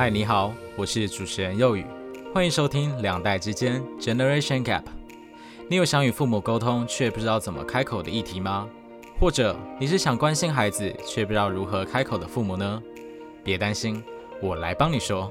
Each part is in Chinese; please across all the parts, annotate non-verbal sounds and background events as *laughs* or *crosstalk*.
嗨，你好，我是主持人佑宇，欢迎收听两代之间 Generation Gap。你有想与父母沟通却不知道怎么开口的议题吗？或者你是想关心孩子却不知道如何开口的父母呢？别担心，我来帮你说。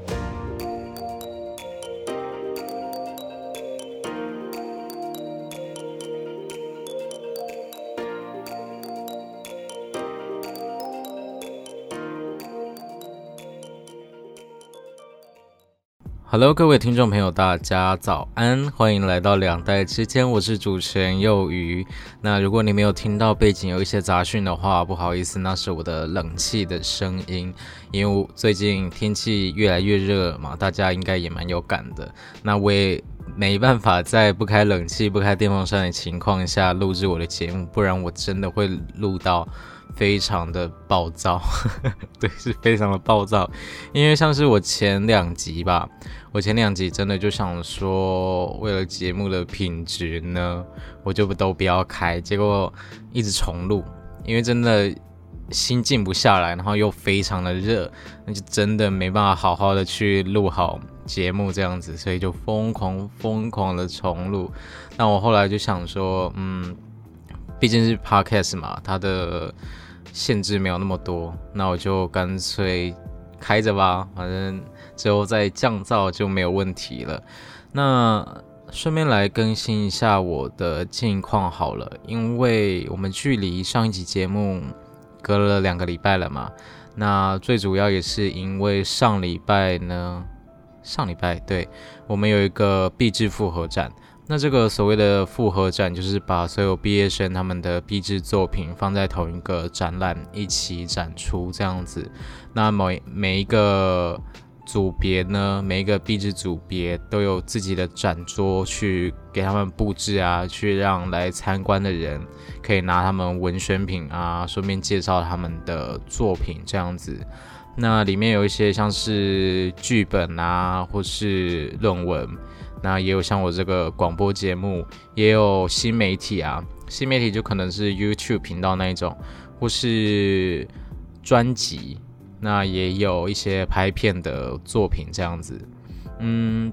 Hello，各位听众朋友，大家早安，欢迎来到两代之间，我是主持人幼鱼。那如果你没有听到背景有一些杂讯的话，不好意思，那是我的冷气的声音，因为最近天气越来越热嘛，大家应该也蛮有感的。那我也没办法在不开冷气、不开电风扇的情况下录制我的节目，不然我真的会录到。非常的暴躁，*laughs* 对，是非常的暴躁。因为像是我前两集吧，我前两集真的就想说，为了节目的品质呢，我就不都不要开。结果一直重录，因为真的心静不下来，然后又非常的热，那就真的没办法好好的去录好节目这样子，所以就疯狂疯狂的重录。那我后来就想说，嗯。毕竟是 podcast 嘛，它的限制没有那么多，那我就干脆开着吧，反正之后再降噪就没有问题了。那顺便来更新一下我的近况好了，因为我们距离上一集节目隔了两个礼拜了嘛。那最主要也是因为上礼拜呢，上礼拜对我们有一个毕制复合展。那这个所谓的复合展，就是把所有毕业生他们的毕制作品放在同一个展览一起展出这样子。那每每一个组别呢，每一个毕制组别都有自己的展桌去给他们布置啊，去让来参观的人可以拿他们文宣品啊，顺便介绍他们的作品这样子。那里面有一些像是剧本啊，或是论文。那也有像我这个广播节目，也有新媒体啊，新媒体就可能是 YouTube 频道那一种，或是专辑，那也有一些拍片的作品这样子，嗯，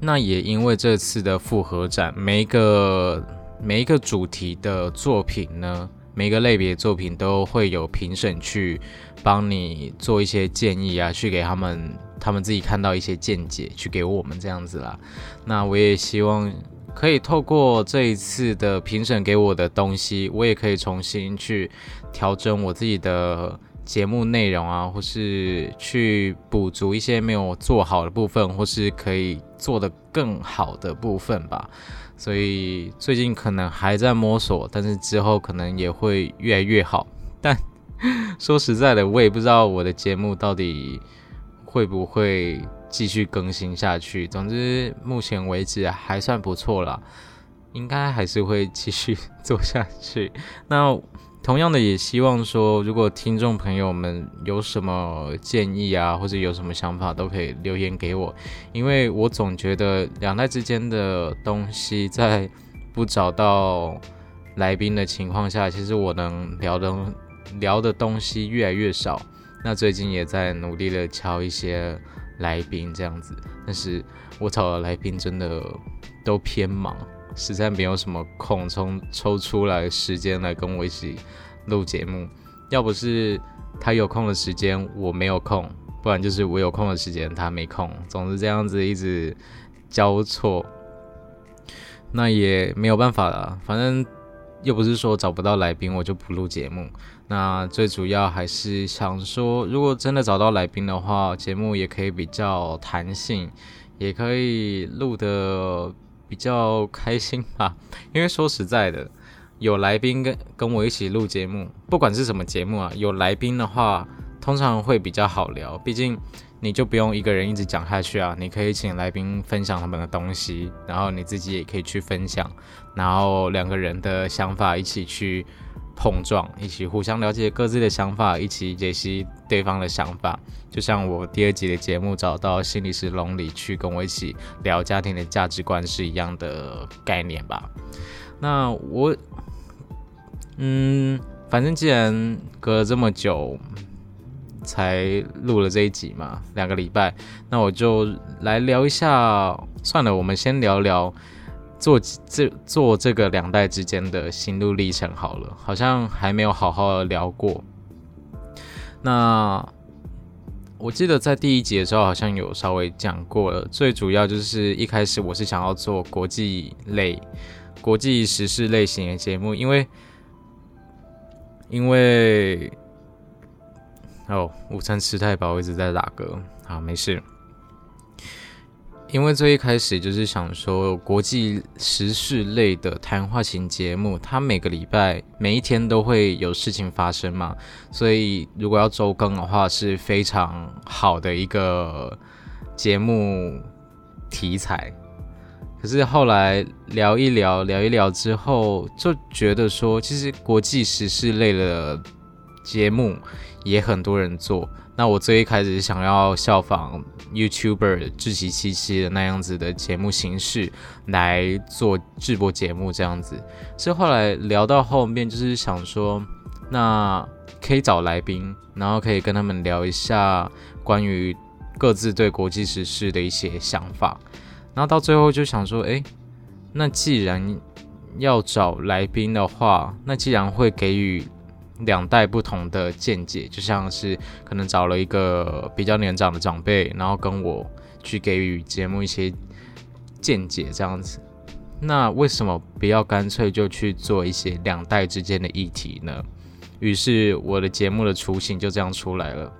那也因为这次的复合展，每一个每一个主题的作品呢，每一个类别作品都会有评审去帮你做一些建议啊，去给他们。他们自己看到一些见解，去给我们这样子啦。那我也希望可以透过这一次的评审给我的东西，我也可以重新去调整我自己的节目内容啊，或是去补足一些没有做好的部分，或是可以做得更好的部分吧。所以最近可能还在摸索，但是之后可能也会越来越好。但 *laughs* 说实在的，我也不知道我的节目到底。会不会继续更新下去？总之，目前为止还算不错啦，应该还是会继续 *laughs* 做下去。那同样的，也希望说，如果听众朋友们有什么建议啊，或者有什么想法，都可以留言给我。因为我总觉得两代之间的东西，在不找到来宾的情况下，其实我能聊的聊的东西越来越少。那最近也在努力的敲一些来宾这样子，但是我找的来宾真的都偏忙，实在没有什么空抽抽出来时间来跟我一起录节目。要不是他有空的时间我没有空，不然就是我有空的时间他没空，总是这样子一直交错，那也没有办法了，反正。又不是说找不到来宾我就不录节目，那最主要还是想说，如果真的找到来宾的话，节目也可以比较弹性，也可以录的比较开心吧。*laughs* 因为说实在的，有来宾跟跟我一起录节目，不管是什么节目啊，有来宾的话，通常会比较好聊，毕竟。你就不用一个人一直讲下去啊，你可以请来宾分享他们的东西，然后你自己也可以去分享，然后两个人的想法一起去碰撞，一起互相了解各自的想法，一起解析对方的想法。就像我第二集的节目找到心理师龙里去跟我一起聊家庭的价值观是一样的概念吧。那我，嗯，反正既然隔了这么久。才录了这一集嘛，两个礼拜，那我就来聊一下。算了，我们先聊聊做这做这个两代之间的心路历程好了，好像还没有好好的聊过。那我记得在第一集的时候好像有稍微讲过了，最主要就是一开始我是想要做国际类、国际时事类型的节目，因为因为哦，午餐吃太饱，一直在打嗝，好，没事。因为最一开始就是想说，国际时事类的谈话型节目，它每个礼拜每一天都会有事情发生嘛，所以如果要周更的话，是非常好的一个节目题材。可是后来聊一聊，聊一聊之后，就觉得说，其实国际时事类的节目也很多人做。那我最一开始想要效仿 YouTuber 智奇七七的那样子的节目形式来做直播节目这样子，所以后来聊到后面就是想说，那可以找来宾，然后可以跟他们聊一下关于各自对国际时事的一些想法，然后到最后就想说，哎，那既然要找来宾的话，那既然会给予。两代不同的见解，就像是可能找了一个比较年长的长辈，然后跟我去给予节目一些见解这样子。那为什么不要干脆就去做一些两代之间的议题呢？于是我的节目的雏形就这样出来了。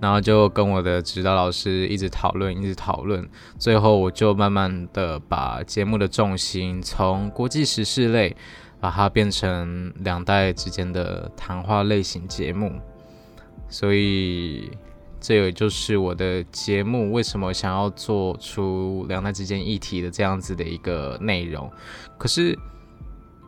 然后就跟我的指导老师一直讨论，一直讨论，最后我就慢慢的把节目的重心从国际时事类。把它变成两代之间的谈话类型节目，所以这也就是我的节目为什么想要做出两代之间议题的这样子的一个内容。可是。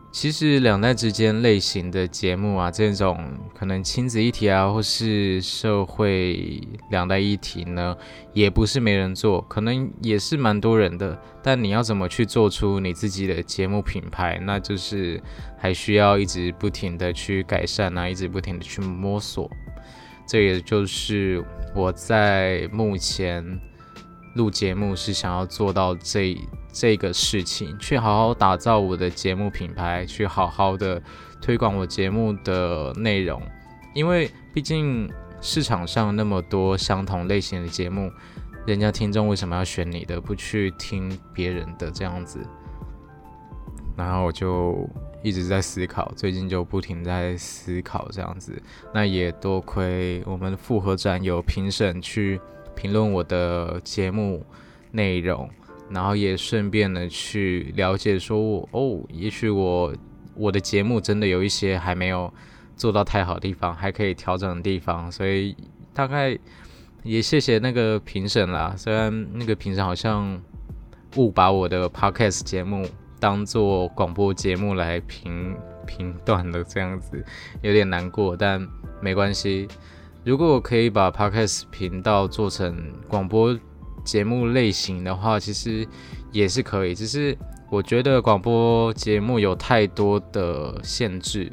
其实两代之间类型的节目啊，这种可能亲子议题啊，或是社会两代议题呢，也不是没人做，可能也是蛮多人的。但你要怎么去做出你自己的节目品牌，那就是还需要一直不停的去改善啊，一直不停的去摸索。这也就是我在目前录节目是想要做到这。这个事情，去好好打造我的节目品牌，去好好的推广我节目的内容，因为毕竟市场上那么多相同类型的节目，人家听众为什么要选你的，不去听别人的这样子？然后我就一直在思考，最近就不停在思考这样子。那也多亏我们复合展有评审去评论我的节目内容。然后也顺便的去了解，说哦，也许我我的节目真的有一些还没有做到太好的地方，还可以调整的地方，所以大概也谢谢那个评审啦。虽然那个评审好像误把我的 podcast 节目当做广播节目来评评断了，这样子有点难过，但没关系。如果我可以把 podcast 频道做成广播。节目类型的话，其实也是可以，只是我觉得广播节目有太多的限制，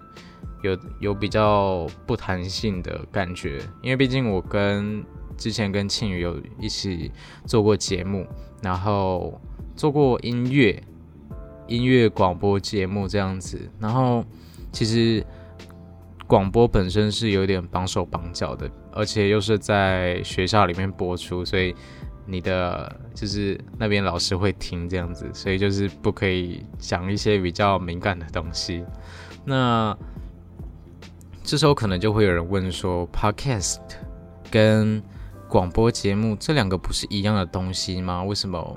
有有比较不弹性的感觉。因为毕竟我跟之前跟庆宇有一起做过节目，然后做过音乐音乐广播节目这样子，然后其实广播本身是有点绑手绑脚的，而且又是在学校里面播出，所以。你的就是那边老师会听这样子，所以就是不可以讲一些比较敏感的东西。那这时候可能就会有人问说，Podcast 跟广播节目这两个不是一样的东西吗？为什么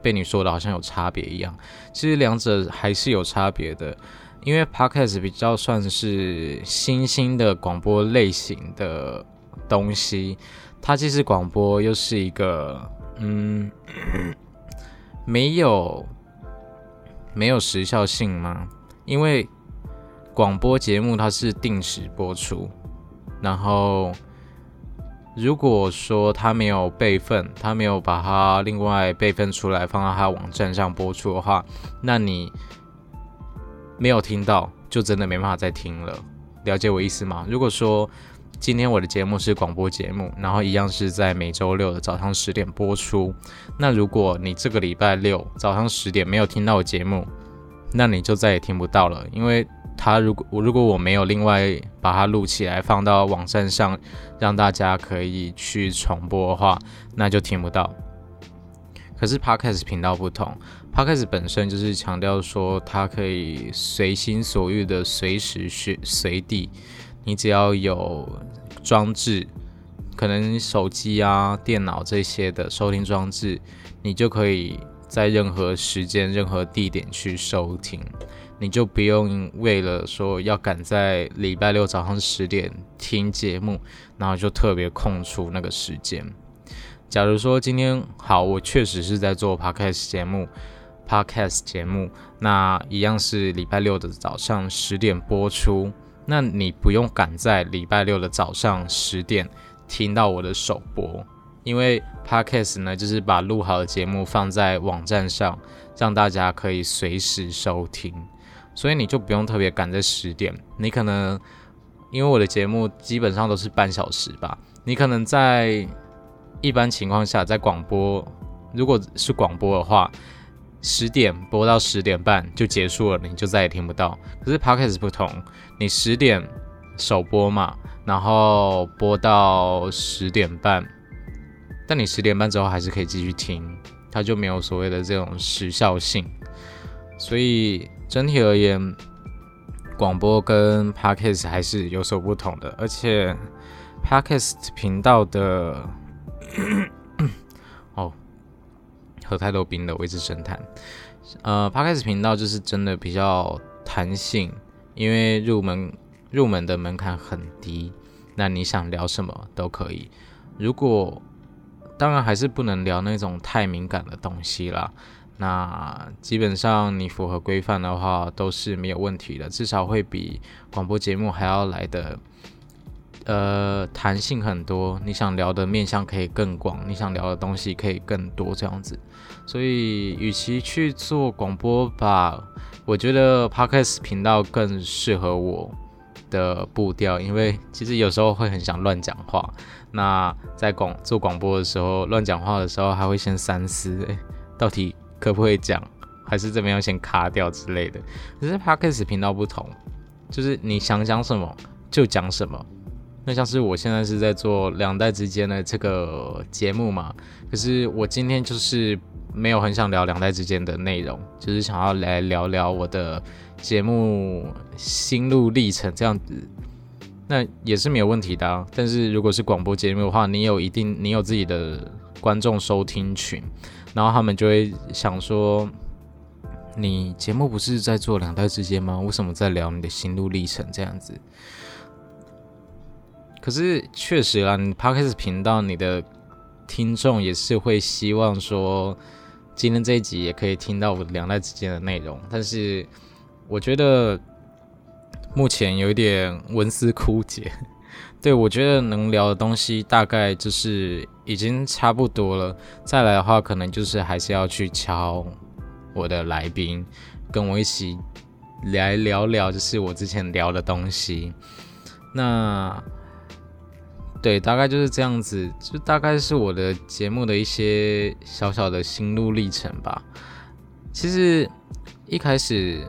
被你说的好像有差别一样？其实两者还是有差别的，因为 Podcast 比较算是新兴的广播类型的东西。它既是广播，又是一个嗯，*coughs* 没有没有时效性吗？因为广播节目它是定时播出，然后如果说它没有备份，它没有把它另外备份出来放到它网站上播出的话，那你没有听到，就真的没办法再听了。了解我意思吗？如果说今天我的节目是广播节目，然后一样是在每周六的早上十点播出。那如果你这个礼拜六早上十点没有听到我节目，那你就再也听不到了，因为他如果如果我没有另外把它录起来放到网站上，让大家可以去重播的话，那就听不到。可是 Podcast 频道不同，Podcast 本身就是强调说它可以随心所欲的随时随随地。你只要有装置，可能手机啊、电脑这些的收听装置，你就可以在任何时间、任何地点去收听，你就不用为了说要赶在礼拜六早上十点听节目，然后就特别空出那个时间。假如说今天好，我确实是在做 podcast 节目，podcast 节目，那一样是礼拜六的早上十点播出。那你不用赶在礼拜六的早上十点听到我的首播，因为 podcast 呢就是把录好的节目放在网站上，让大家可以随时收听，所以你就不用特别赶在十点。你可能因为我的节目基本上都是半小时吧，你可能在一般情况下在广播，如果是广播的话。十点播到十点半就结束了，你就再也听不到。可是 podcast 不同，你十点首播嘛，然后播到十点半，但你十点半之后还是可以继续听，它就没有所谓的这种时效性。所以整体而言，广播跟 podcast 还是有所不同的，而且 podcast 频道的。*coughs* 哦喝太多冰的，我一直神探。呃 p 开始频道就是真的比较弹性，因为入门入门的门槛很低，那你想聊什么都可以。如果当然还是不能聊那种太敏感的东西啦。那基本上你符合规范的话都是没有问题的，至少会比广播节目还要来的。呃，弹性很多，你想聊的面向可以更广，你想聊的东西可以更多，这样子。所以，与其去做广播吧，我觉得 podcast 频道更适合我的步调，因为其实有时候会很想乱讲话。那在广做广播的时候，乱讲话的时候，还会先三思，诶，到底可不可以讲，还是怎么样先卡掉之类的。可是 podcast 频道不同，就是你想讲什么就讲什么。那像是我现在是在做两代之间的这个节目嘛，可是我今天就是没有很想聊两代之间的内容，就是想要来聊聊我的节目心路历程这样子，那也是没有问题的。但是如果是广播节目的话，你有一定你有自己的观众收听群，然后他们就会想说，你节目不是在做两代之间吗？为什么在聊你的心路历程这样子？可是确实啦，你 Podcast 频道你的听众也是会希望说，今天这一集也可以听到我两代之间的内容。但是我觉得目前有一点文思枯竭，*laughs* 对我觉得能聊的东西大概就是已经差不多了。再来的话，可能就是还是要去敲我的来宾，跟我一起来聊聊，就是我之前聊的东西。那。对，大概就是这样子，就大概是我的节目的一些小小的心路历程吧。其实一开始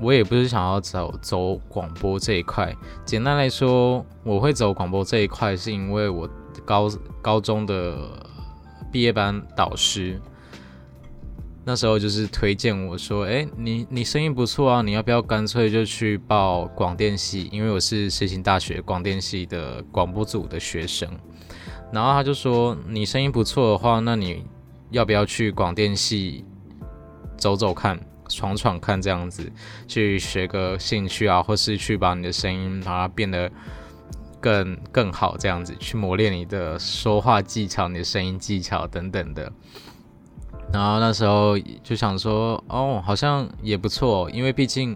我也不是想要走走广播这一块，简单来说，我会走广播这一块，是因为我高高中的毕业班导师。那时候就是推荐我说：“哎，你你声音不错啊，你要不要干脆就去报广电系？因为我是实行大学广电系的广播组的学生。然后他就说：你声音不错的话，那你要不要去广电系走走看、闯闯看这样子，去学个兴趣啊，或是去把你的声音把它变得更更好这样子，去磨练你的说话技巧、你的声音技巧等等的。”然后那时候就想说，哦，好像也不错，因为毕竟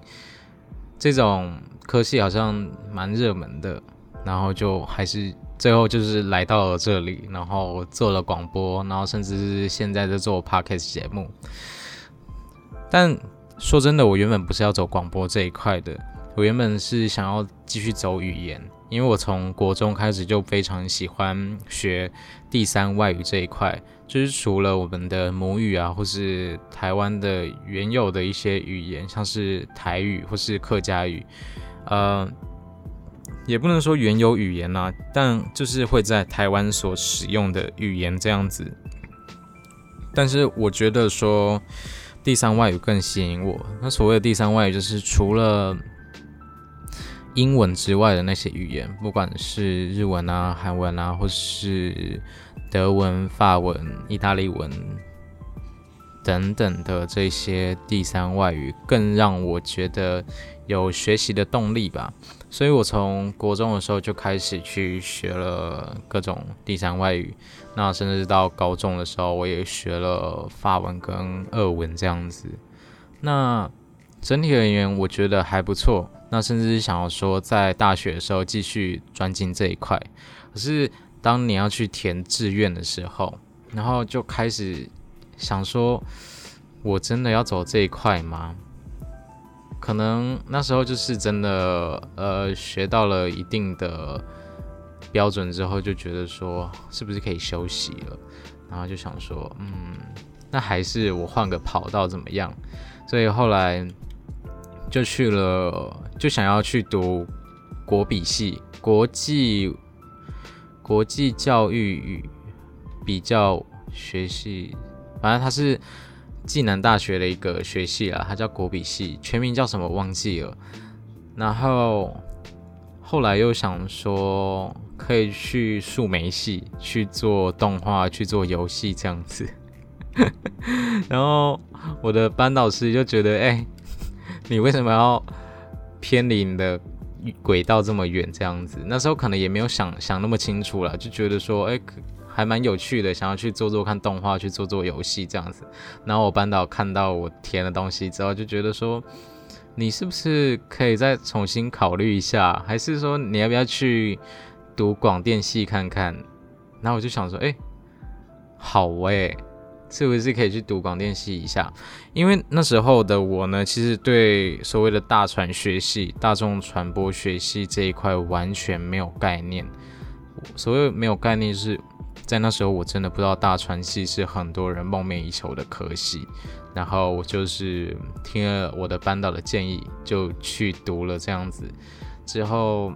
这种科系好像蛮热门的。然后就还是最后就是来到了这里，然后做了广播，然后甚至是现在在做 podcast 节目。但说真的，我原本不是要走广播这一块的，我原本是想要继续走语言，因为我从国中开始就非常喜欢学第三外语这一块，就是除了我们的母语啊，或是台湾的原有的一些语言，像是台语或是客家语，呃，也不能说原有语言啦，但就是会在台湾所使用的语言这样子。但是我觉得说第三外语更吸引我。那所谓的第三外语，就是除了英文之外的那些语言，不管是日文啊、韩文啊，或是德文、法文、意大利文等等的这些第三外语，更让我觉得有学习的动力吧。所以我从国中的时候就开始去学了各种第三外语，那甚至到高中的时候，我也学了法文跟俄文这样子。那整体而言，我觉得还不错。那甚至是想要说，在大学的时候继续专精这一块。可是当你要去填志愿的时候，然后就开始想说，我真的要走这一块吗？可能那时候就是真的，呃，学到了一定的标准之后，就觉得说是不是可以休息了，然后就想说，嗯，那还是我换个跑道怎么样？所以后来就去了，就想要去读国比系，国际国际教育与比较学系，反正它是。暨南大学的一个学系啊，它叫国比系，全名叫什么忘记了。然后后来又想说可以去数媒系去做动画、去做游戏这样子。*laughs* 然后我的班导师就觉得，哎，你为什么要偏离你的轨道这么远这样子？那时候可能也没有想想那么清楚了，就觉得说，哎。还蛮有趣的，想要去做做看动画，去做做游戏这样子。然后我班导看到我填的东西之后，就觉得说，你是不是可以再重新考虑一下，还是说你要不要去读广电系看看？然后我就想说，哎，好诶，是不是可以去读广电系一下？因为那时候的我呢，其实对所谓的大传学系、大众传播学系这一块完全没有概念。所谓没有概念是。在那时候，我真的不知道大传系是很多人梦寐以求的科系，然后我就是听了我的班导的建议，就去读了这样子。之后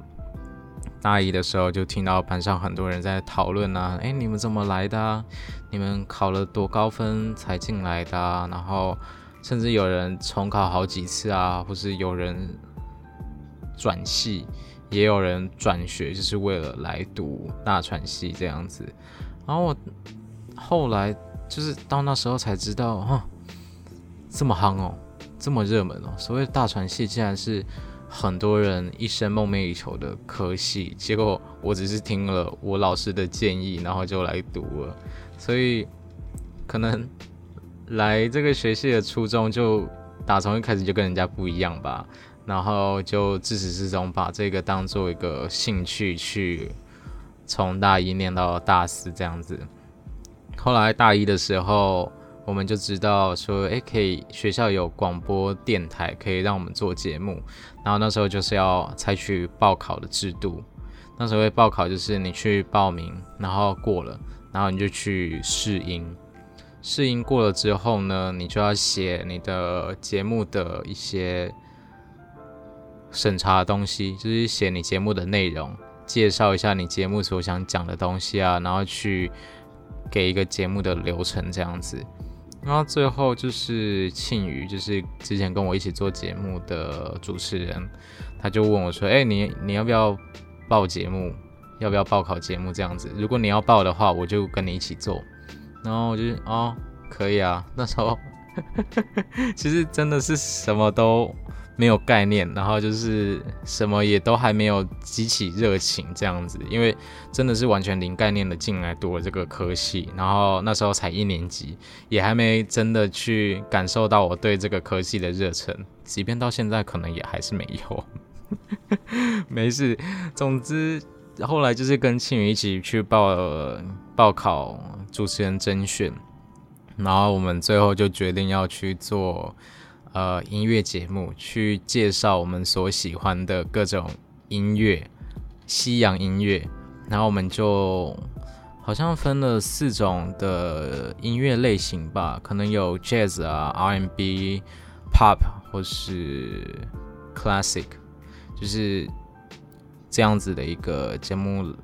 大一的时候，就听到班上很多人在讨论啊，哎，你们怎么来的？你们考了多高分才进来的？然后甚至有人重考好几次啊，或是有人转系。也有人转学，就是为了来读大传系这样子。然后我后来就是到那时候才知道，哈，这么夯哦，这么热门哦。所谓大传系，竟然是很多人一生梦寐以求的科系。结果我只是听了我老师的建议，然后就来读了。所以可能来这个学系的初衷，就打从一开始就跟人家不一样吧。然后就自始至终把这个当做一个兴趣去，从大一念到大四这样子。后来大一的时候，我们就知道说，诶，可以学校有广播电台可以让我们做节目。然后那时候就是要采取报考的制度。那时候会报考就是你去报名，然后过了，然后你就去试音。试音过了之后呢，你就要写你的节目的一些。审查的东西就是写你节目的内容，介绍一下你节目所想讲的东西啊，然后去给一个节目的流程这样子。然后最后就是庆宇，就是之前跟我一起做节目的主持人，他就问我说：“哎，你你要不要报节目？要不要报考节目这样子？如果你要报的话，我就跟你一起做。”然后我就哦，可以啊。那时候 *laughs* 其实真的是什么都。没有概念，然后就是什么也都还没有激起热情这样子，因为真的是完全零概念的进来读了这个科系，然后那时候才一年级，也还没真的去感受到我对这个科系的热忱，即便到现在可能也还是没有。没事，总之后来就是跟庆宇一起去报报考主持人甄选，然后我们最后就决定要去做。呃音乐节目，去介绍我们所喜欢的各种音乐，西洋音乐。然后我们就好像分了四种的音乐类型吧，可能有 Jazz 啊、R&B、Pop 或是 Classic，就是这样子的一个节目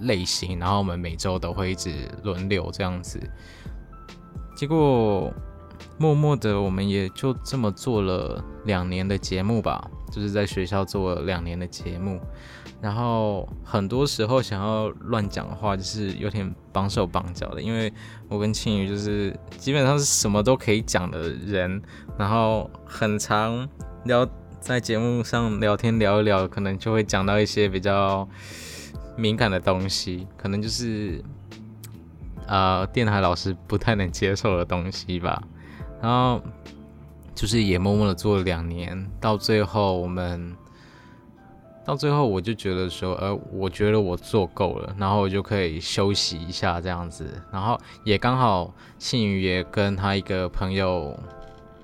类型。然后我们每周都会一直轮流这样子。结果默默的，我们也就这么做了两年的节目吧，就是在学校做了两年的节目。然后很多时候想要乱讲话，就是有点绑手绑脚的，因为我跟庆宇就是基本上是什么都可以讲的人，然后很常聊在节目上聊天聊一聊，可能就会讲到一些比较敏感的东西，可能就是呃电台老师不太能接受的东西吧。然后就是也默默的做了两年，到最后我们。到最后，我就觉得说，呃，我觉得我做够了，然后我就可以休息一下这样子。然后也刚好，信宇也跟他一个朋友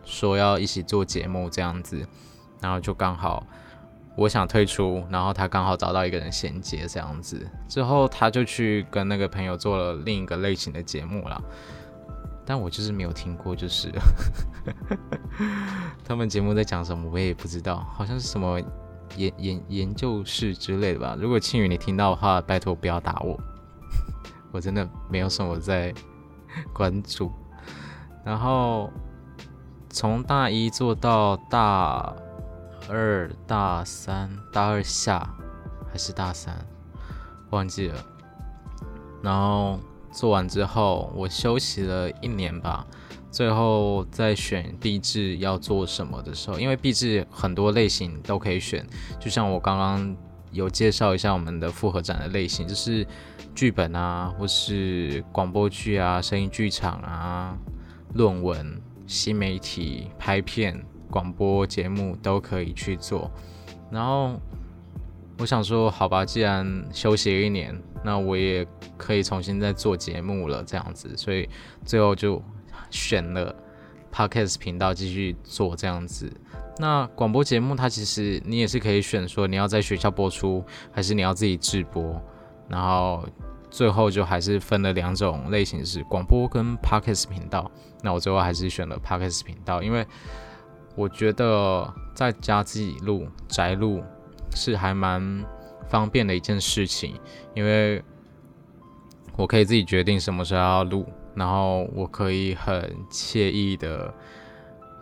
说要一起做节目这样子，然后就刚好我想退出，然后他刚好找到一个人衔接这样子。之后他就去跟那个朋友做了另一个类型的节目了，但我就是没有听过，就是 *laughs* 他们节目在讲什么，我也不知道，好像是什么。研研研究室之类的吧。如果庆宇你听到的话，拜托不要打我，*laughs* 我真的没有什么在关注。然后从大一做到大二、大三、大二下还是大三，忘记了。然后做完之后，我休息了一年吧。最后在选壁纸要做什么的时候，因为壁纸很多类型都可以选，就像我刚刚有介绍一下我们的复合展的类型，就是剧本啊，或是广播剧啊、声音剧场啊、论文、新媒体拍片、广播节目都可以去做。然后我想说，好吧，既然休息了一年，那我也可以重新再做节目了，这样子，所以最后就。选了 podcast 频道继续做这样子，那广播节目它其实你也是可以选说你要在学校播出，还是你要自己直播，然后最后就还是分了两种类型是广播跟 podcast 频道。那我最后还是选了 podcast 频道，因为我觉得在家自己录宅录是还蛮方便的一件事情，因为我可以自己决定什么时候要录。然后我可以很惬意的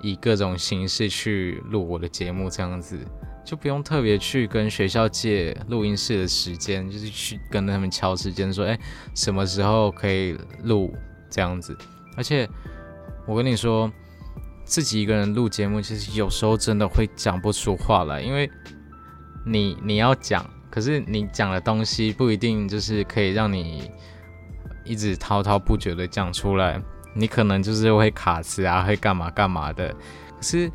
以各种形式去录我的节目，这样子就不用特别去跟学校借录音室的时间，就是去跟他们敲时间说，哎，什么时候可以录这样子。而且我跟你说，自己一个人录节目，其实有时候真的会讲不出话来，因为你你要讲，可是你讲的东西不一定就是可以让你。一直滔滔不绝的讲出来，你可能就是会卡词啊，会干嘛干嘛的。可是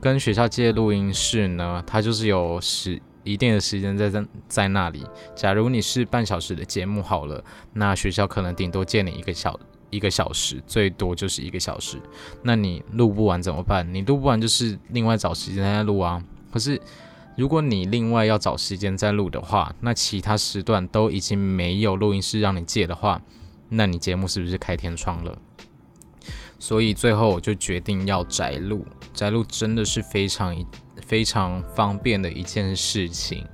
跟学校借录音室呢，它就是有时一定的时间在在在那里。假如你是半小时的节目好了，那学校可能顶多借你一个小一个小时，最多就是一个小时。那你录不完怎么办？你录不完就是另外找时间再录啊。可是。如果你另外要找时间再录的话，那其他时段都已经没有录音室让你借的话，那你节目是不是开天窗了？所以最后我就决定要宅录，宅录真的是非常非常方便的一件事情。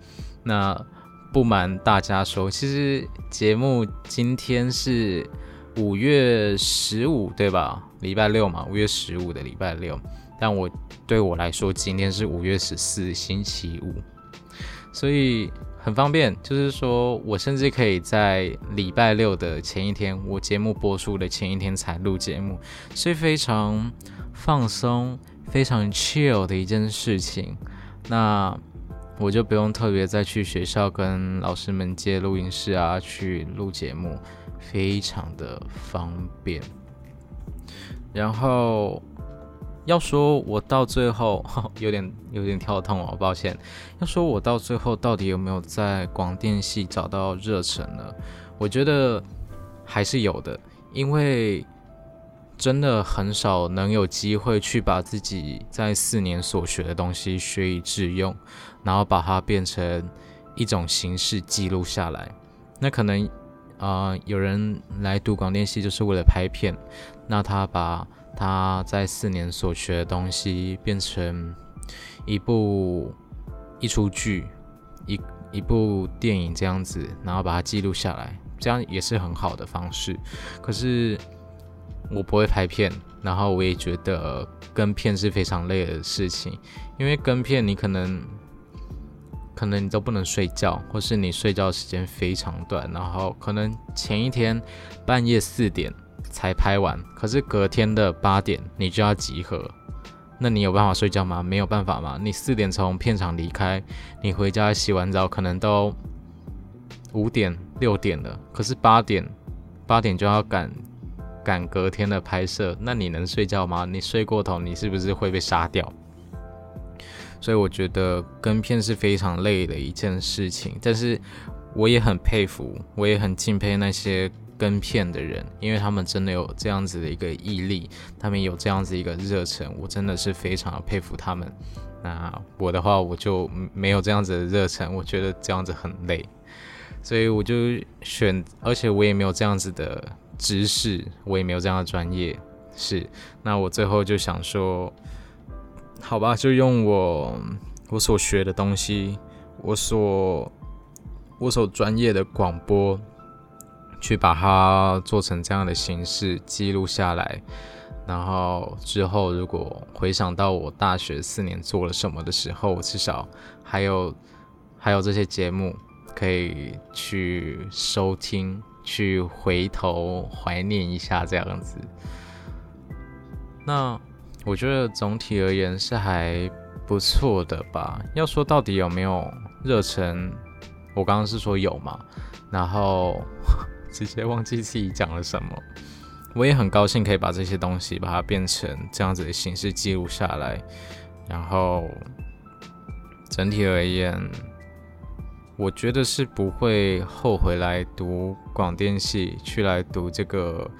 那不瞒大家说，其实节目今天是五月十五，对吧？礼拜六嘛，五月十五的礼拜六。但我对我来说，今天是五月十四，星期五，所以很方便。就是说我甚至可以在礼拜六的前一天，我节目播出的前一天才录节目，是非常放松、非常 chill 的一件事情。那我就不用特别再去学校跟老师们借录音室啊，去录节目，非常的方便。然后。要说我到最后 *laughs* 有点有点跳痛哦，抱歉。要说我到最后到底有没有在广电系找到热忱呢？我觉得还是有的，因为真的很少能有机会去把自己在四年所学的东西学以致用，然后把它变成一种形式记录下来。那可能啊，有人来读广电系就是为了拍片，那他把他在四年所学的东西变成一部一出剧，一一部电影这样子，然后把它记录下来，这样也是很好的方式。可是。我不会拍片，然后我也觉得跟片是非常累的事情，因为跟片你可能可能你都不能睡觉，或是你睡觉时间非常短，然后可能前一天半夜四点才拍完，可是隔天的八点你就要集合，那你有办法睡觉吗？没有办法吗？你四点从片场离开，你回家洗完澡可能都五点六点了，可是八点八点就要赶。赶隔天的拍摄，那你能睡觉吗？你睡过头，你是不是会被杀掉？所以我觉得跟片是非常累的一件事情，但是我也很佩服，我也很敬佩那些跟片的人，因为他们真的有这样子的一个毅力，他们有这样子一个热忱，我真的是非常佩服他们。那我的话，我就没有这样子的热忱，我觉得这样子很累，所以我就选，而且我也没有这样子的。知识我也没有这样的专业，是那我最后就想说，好吧，就用我我所学的东西，我所我所专业的广播，去把它做成这样的形式记录下来，然后之后如果回想到我大学四年做了什么的时候，至少还有还有这些节目可以去收听。去回头怀念一下这样子，那我觉得总体而言是还不错的吧。要说到底有没有热忱，我刚刚是说有嘛，然后直接忘记自己讲了什么。我也很高兴可以把这些东西把它变成这样子的形式记录下来，然后整体而言。我觉得是不会后悔来读广电系，去来读这个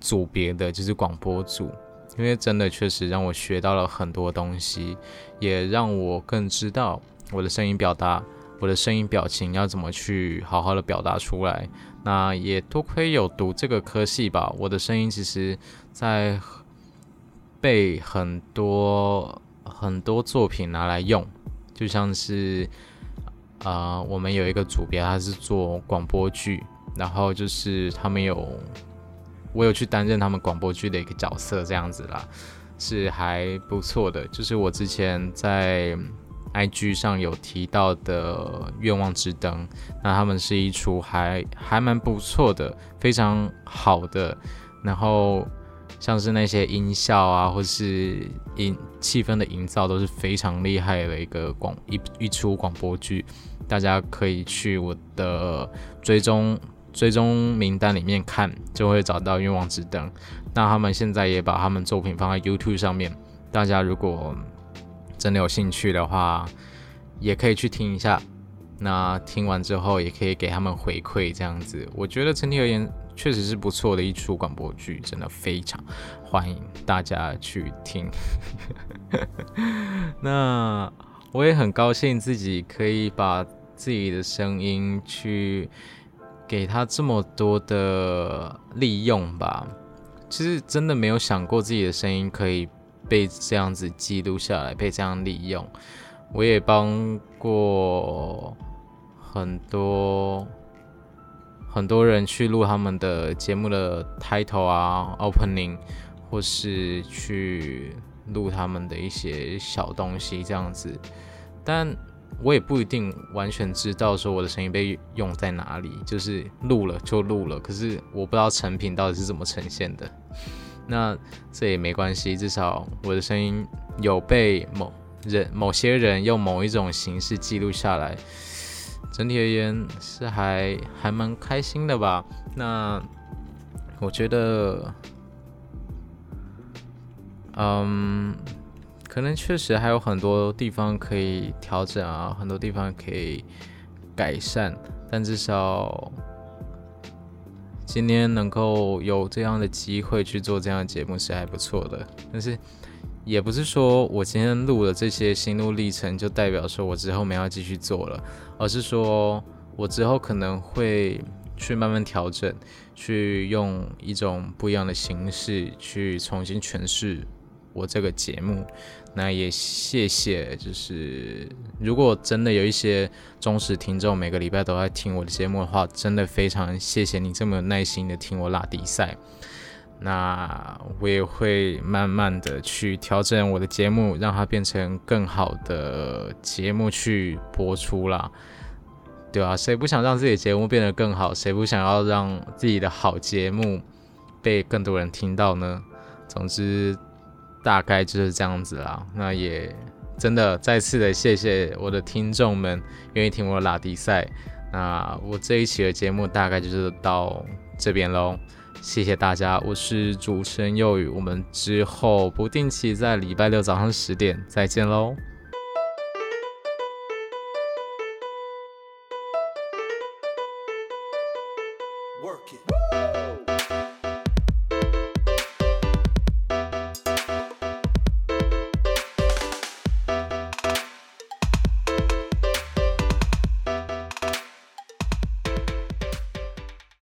组别的，就是广播组，因为真的确实让我学到了很多东西，也让我更知道我的声音表达，我的声音表情要怎么去好好的表达出来。那也多亏有读这个科系吧，我的声音其实在被很多很多作品拿来用，就像是。啊，我们有一个组别，他是做广播剧，然后就是他们有，我有去担任他们广播剧的一个角色，这样子啦，是还不错的。就是我之前在 IG 上有提到的《愿望之灯》，那他们是一出还还蛮不错的，非常好的，然后像是那些音效啊，或是音气氛的营造都是非常厉害的一个广一一出广播剧。大家可以去我的追踪追踪名单里面看，就会找到《愿望之灯》。那他们现在也把他们作品放在 YouTube 上面，大家如果真的有兴趣的话，也可以去听一下。那听完之后，也可以给他们回馈，这样子，我觉得整体而言确实是不错的一出广播剧，真的非常欢迎大家去听。*laughs* 那。我也很高兴自己可以把自己的声音去给他这么多的利用吧。其实真的没有想过自己的声音可以被这样子记录下来，被这样利用。我也帮过很多很多人去录他们的节目的 title 啊，opening，或是去。录他们的一些小东西这样子，但我也不一定完全知道说我的声音被用在哪里，就是录了就录了，可是我不知道成品到底是怎么呈现的。那这也没关系，至少我的声音有被某人、某些人用某一种形式记录下来，整体而言是还还蛮开心的吧。那我觉得。嗯，可能确实还有很多地方可以调整啊，很多地方可以改善，但至少今天能够有这样的机会去做这样的节目是还不错的，但是也不是说我今天录了这些心路历程就代表说我之后没要继续做了，而是说我之后可能会去慢慢调整，去用一种不一样的形式去重新诠释我这个节目。那也谢谢，就是如果真的有一些忠实听众，每个礼拜都在听我的节目的话，真的非常谢谢你这么有耐心的听我拉比赛。那我也会慢慢的去调整我的节目，让它变成更好的节目去播出啦。对啊，谁不想让自己的节目变得更好？谁不想要让自己的好节目被更多人听到呢？总之。大概就是这样子啦，那也真的再次的谢谢我的听众们愿意听我拉迪赛。那我这一期的节目大概就是到这边喽，谢谢大家，我是主持人佑宇，我们之后不定期在礼拜六早上十点再见喽。